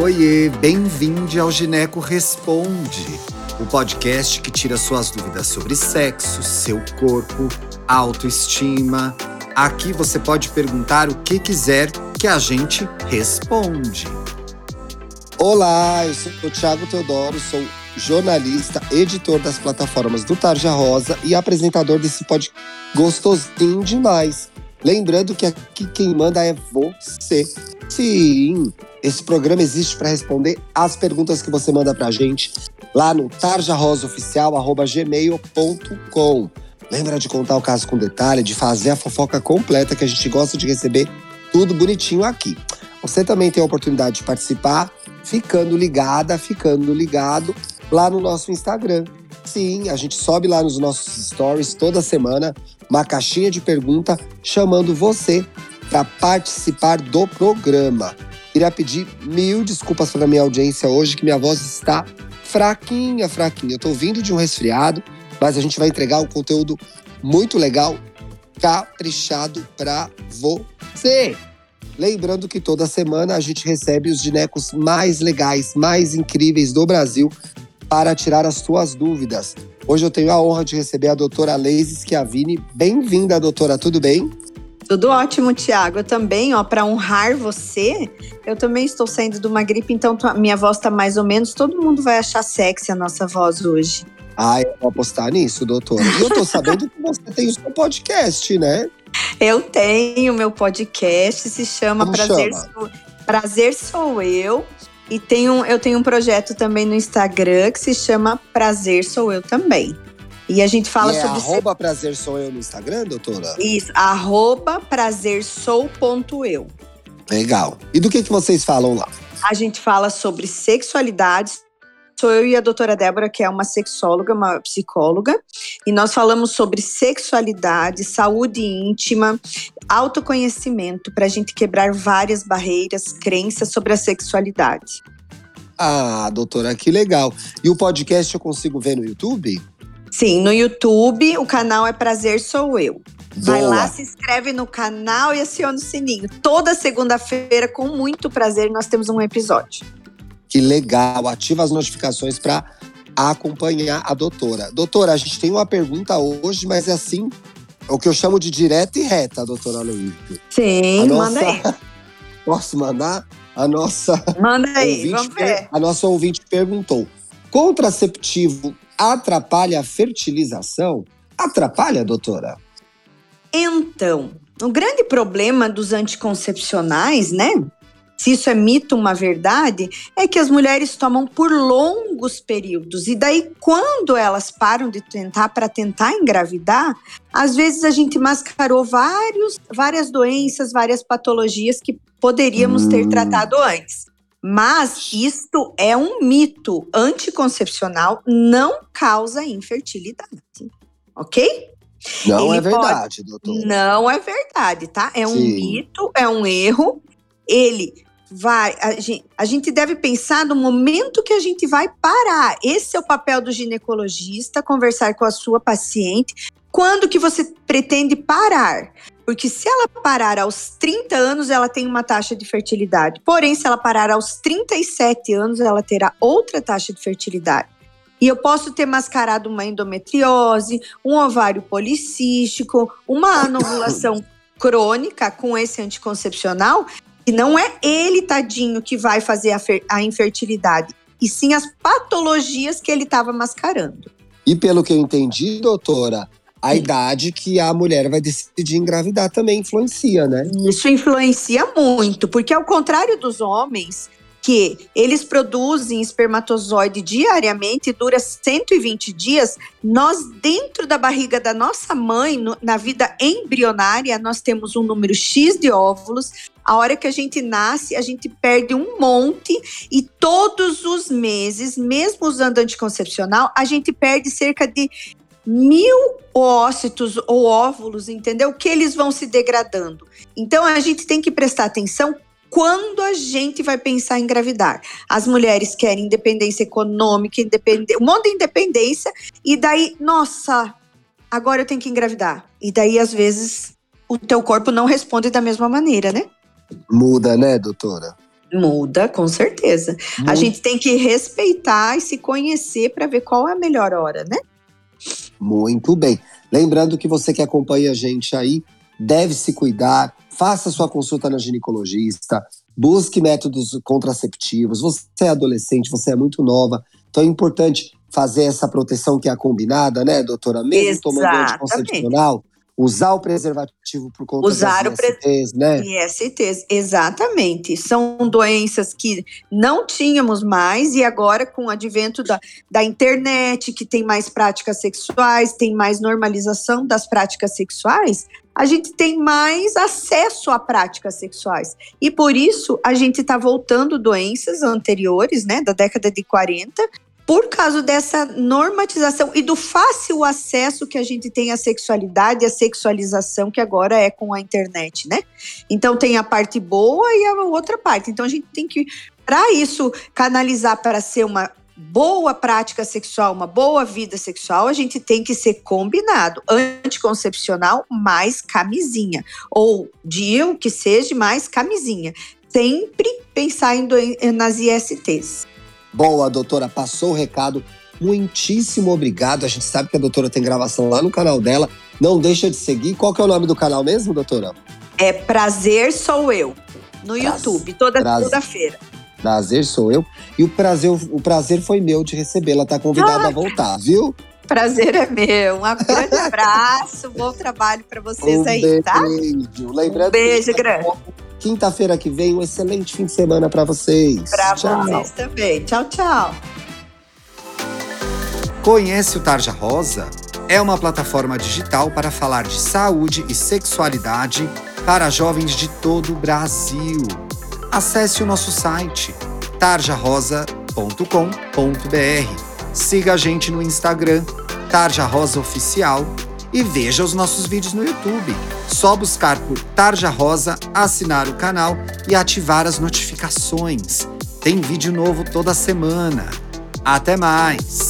Oiê, bem-vindo ao Gineco Responde, o podcast que tira suas dúvidas sobre sexo, seu corpo, autoestima. Aqui você pode perguntar o que quiser que a gente responde. Olá, eu sou o Thiago Teodoro, sou jornalista, editor das plataformas do Tarja Rosa e apresentador desse podcast gostosinho demais. Lembrando que aqui quem manda é você. Sim, esse programa existe para responder as perguntas que você manda pra gente lá no tarjarosaoficial@gmail.com. Lembra de contar o caso com detalhe, de fazer a fofoca completa que a gente gosta de receber tudo bonitinho aqui. Você também tem a oportunidade de participar ficando ligada, ficando ligado lá no nosso Instagram. Sim, a gente sobe lá nos nossos stories toda semana uma caixinha de pergunta chamando você para participar do programa. Queria pedir mil desculpas pela minha audiência hoje, que minha voz está fraquinha, fraquinha. Eu tô vindo de um resfriado, mas a gente vai entregar um conteúdo muito legal, caprichado para você. Lembrando que toda semana a gente recebe os ginecos mais legais, mais incríveis do Brasil para tirar as suas dúvidas. Hoje eu tenho a honra de receber a doutora Leise Schiavini. Bem-vinda, doutora, tudo bem? Tudo ótimo, Tiago. Eu também, ó, para honrar você, eu também estou saindo de uma gripe, então minha voz tá mais ou menos. Todo mundo vai achar sexy a nossa voz hoje. Ah, eu vou apostar nisso, doutora. E eu tô sabendo que você tem o seu podcast, né? Eu tenho meu podcast, se chama Como Prazer, chama? Sou, Prazer Sou Eu. E tenho, eu tenho um projeto também no Instagram que se chama Prazer Sou Eu também. E a gente fala é sobre arroba prazer sou eu no Instagram, doutora? isso, arroba prazersou.eu. Legal. E do que, que vocês falam lá? A gente fala sobre sexualidade. Sou eu e a doutora Débora, que é uma sexóloga, uma psicóloga, e nós falamos sobre sexualidade, saúde íntima, autoconhecimento, para a gente quebrar várias barreiras, crenças sobre a sexualidade. Ah, doutora, que legal. E o podcast eu consigo ver no YouTube? Sim, no YouTube, o canal é Prazer Sou Eu. Vai Boa. lá, se inscreve no canal e aciona o sininho. Toda segunda-feira, com muito prazer, nós temos um episódio. Que legal. Ativa as notificações para acompanhar a doutora. Doutora, a gente tem uma pergunta hoje, mas é assim, é o que eu chamo de direta e reta, doutora Luísa. Sim, A manda aí. Posso mandar? A nossa Manda aí, vamos per- ver. a nossa ouvinte perguntou: contraceptivo atrapalha a fertilização? Atrapalha, doutora? Então, o grande problema dos anticoncepcionais, né? Se isso é mito, uma verdade, é que as mulheres tomam por longos períodos. E daí, quando elas param de tentar para tentar engravidar, às vezes a gente mascarou vários, várias doenças, várias patologias que poderíamos ter Hum. tratado antes. Mas isto é um mito. Anticoncepcional não causa infertilidade. Ok? Não Ele é verdade, doutora. Não é verdade, tá? É um Sim. mito, é um erro. Ele vai. A gente, a gente deve pensar no momento que a gente vai parar. Esse é o papel do ginecologista, conversar com a sua paciente. Quando que você pretende parar? Porque se ela parar aos 30 anos, ela tem uma taxa de fertilidade. Porém, se ela parar aos 37 anos, ela terá outra taxa de fertilidade. E eu posso ter mascarado uma endometriose, um ovário policístico, uma anovulação crônica com esse anticoncepcional, que não é ele, tadinho, que vai fazer a, a infertilidade, e sim as patologias que ele estava mascarando. E pelo que eu entendi, doutora, a idade que a mulher vai decidir engravidar também influencia, né? Isso influencia muito, porque ao contrário dos homens, que eles produzem espermatozoide diariamente e dura 120 dias, nós dentro da barriga da nossa mãe, no- na vida embrionária, nós temos um número X de óvulos. A hora que a gente nasce, a gente perde um monte e todos os meses, mesmo usando anticoncepcional, a gente perde cerca de mil ócitos ou óvulos, entendeu? Que eles vão se degradando. Então a gente tem que prestar atenção quando a gente vai pensar em engravidar. As mulheres querem independência econômica, independe... um monte de independência, e daí, nossa, agora eu tenho que engravidar. E daí, às vezes, o teu corpo não responde da mesma maneira, né? Muda, né, doutora? Muda, com certeza. Muito. A gente tem que respeitar e se conhecer para ver qual é a melhor hora, né? Muito bem. Lembrando que você que acompanha a gente aí deve se cuidar, faça sua consulta na ginecologista, busque métodos contraceptivos. Você é adolescente, você é muito nova, então é importante fazer essa proteção que é a combinada, né, doutora? Mesmo Exatamente. tomando anticoncepcional, usar o preservativo por conta usar das ISTs, né? ISTs, exatamente. São doenças que não tínhamos mais e agora com o advento da, da internet, que tem mais práticas sexuais, tem mais normalização das práticas sexuais, a gente tem mais acesso a práticas sexuais. E por isso a gente está voltando doenças anteriores, né, da década de 40, por causa dessa normatização e do fácil acesso que a gente tem à sexualidade e à sexualização que agora é com a internet, né? Então tem a parte boa e a outra parte. Então a gente tem que, para isso, canalizar para ser uma boa prática sexual, uma boa vida sexual, a gente tem que ser combinado. Anticoncepcional mais camisinha. Ou DIU, que seja mais camisinha. Sempre pensar em nas ISTs. Boa, doutora, passou o recado. Muitíssimo obrigado. A gente sabe que a doutora tem gravação lá no canal dela. Não deixa de seguir. Qual que é o nome do canal mesmo, doutora? É Prazer Sou Eu, no Prazer, YouTube, toda segunda-feira. Prazer sou eu. E o prazer, o prazer foi meu de recebê-la. Tá convidada ah, a voltar, viu? Prazer é meu. Um grande abraço, bom trabalho para vocês um aí, beijo. tá? Lembrando um beijo grande. Quinta-feira que vem, um excelente fim de semana para vocês. Para vocês também. Tchau, tchau. Conhece o Tarja Rosa? É uma plataforma digital para falar de saúde e sexualidade para jovens de todo o Brasil. Acesse o nosso site tarjarosa.com.br. Siga a gente no Instagram, Tarja Rosa Oficial e veja os nossos vídeos no YouTube. Só buscar por Tarja Rosa, assinar o canal e ativar as notificações. Tem vídeo novo toda semana. Até mais!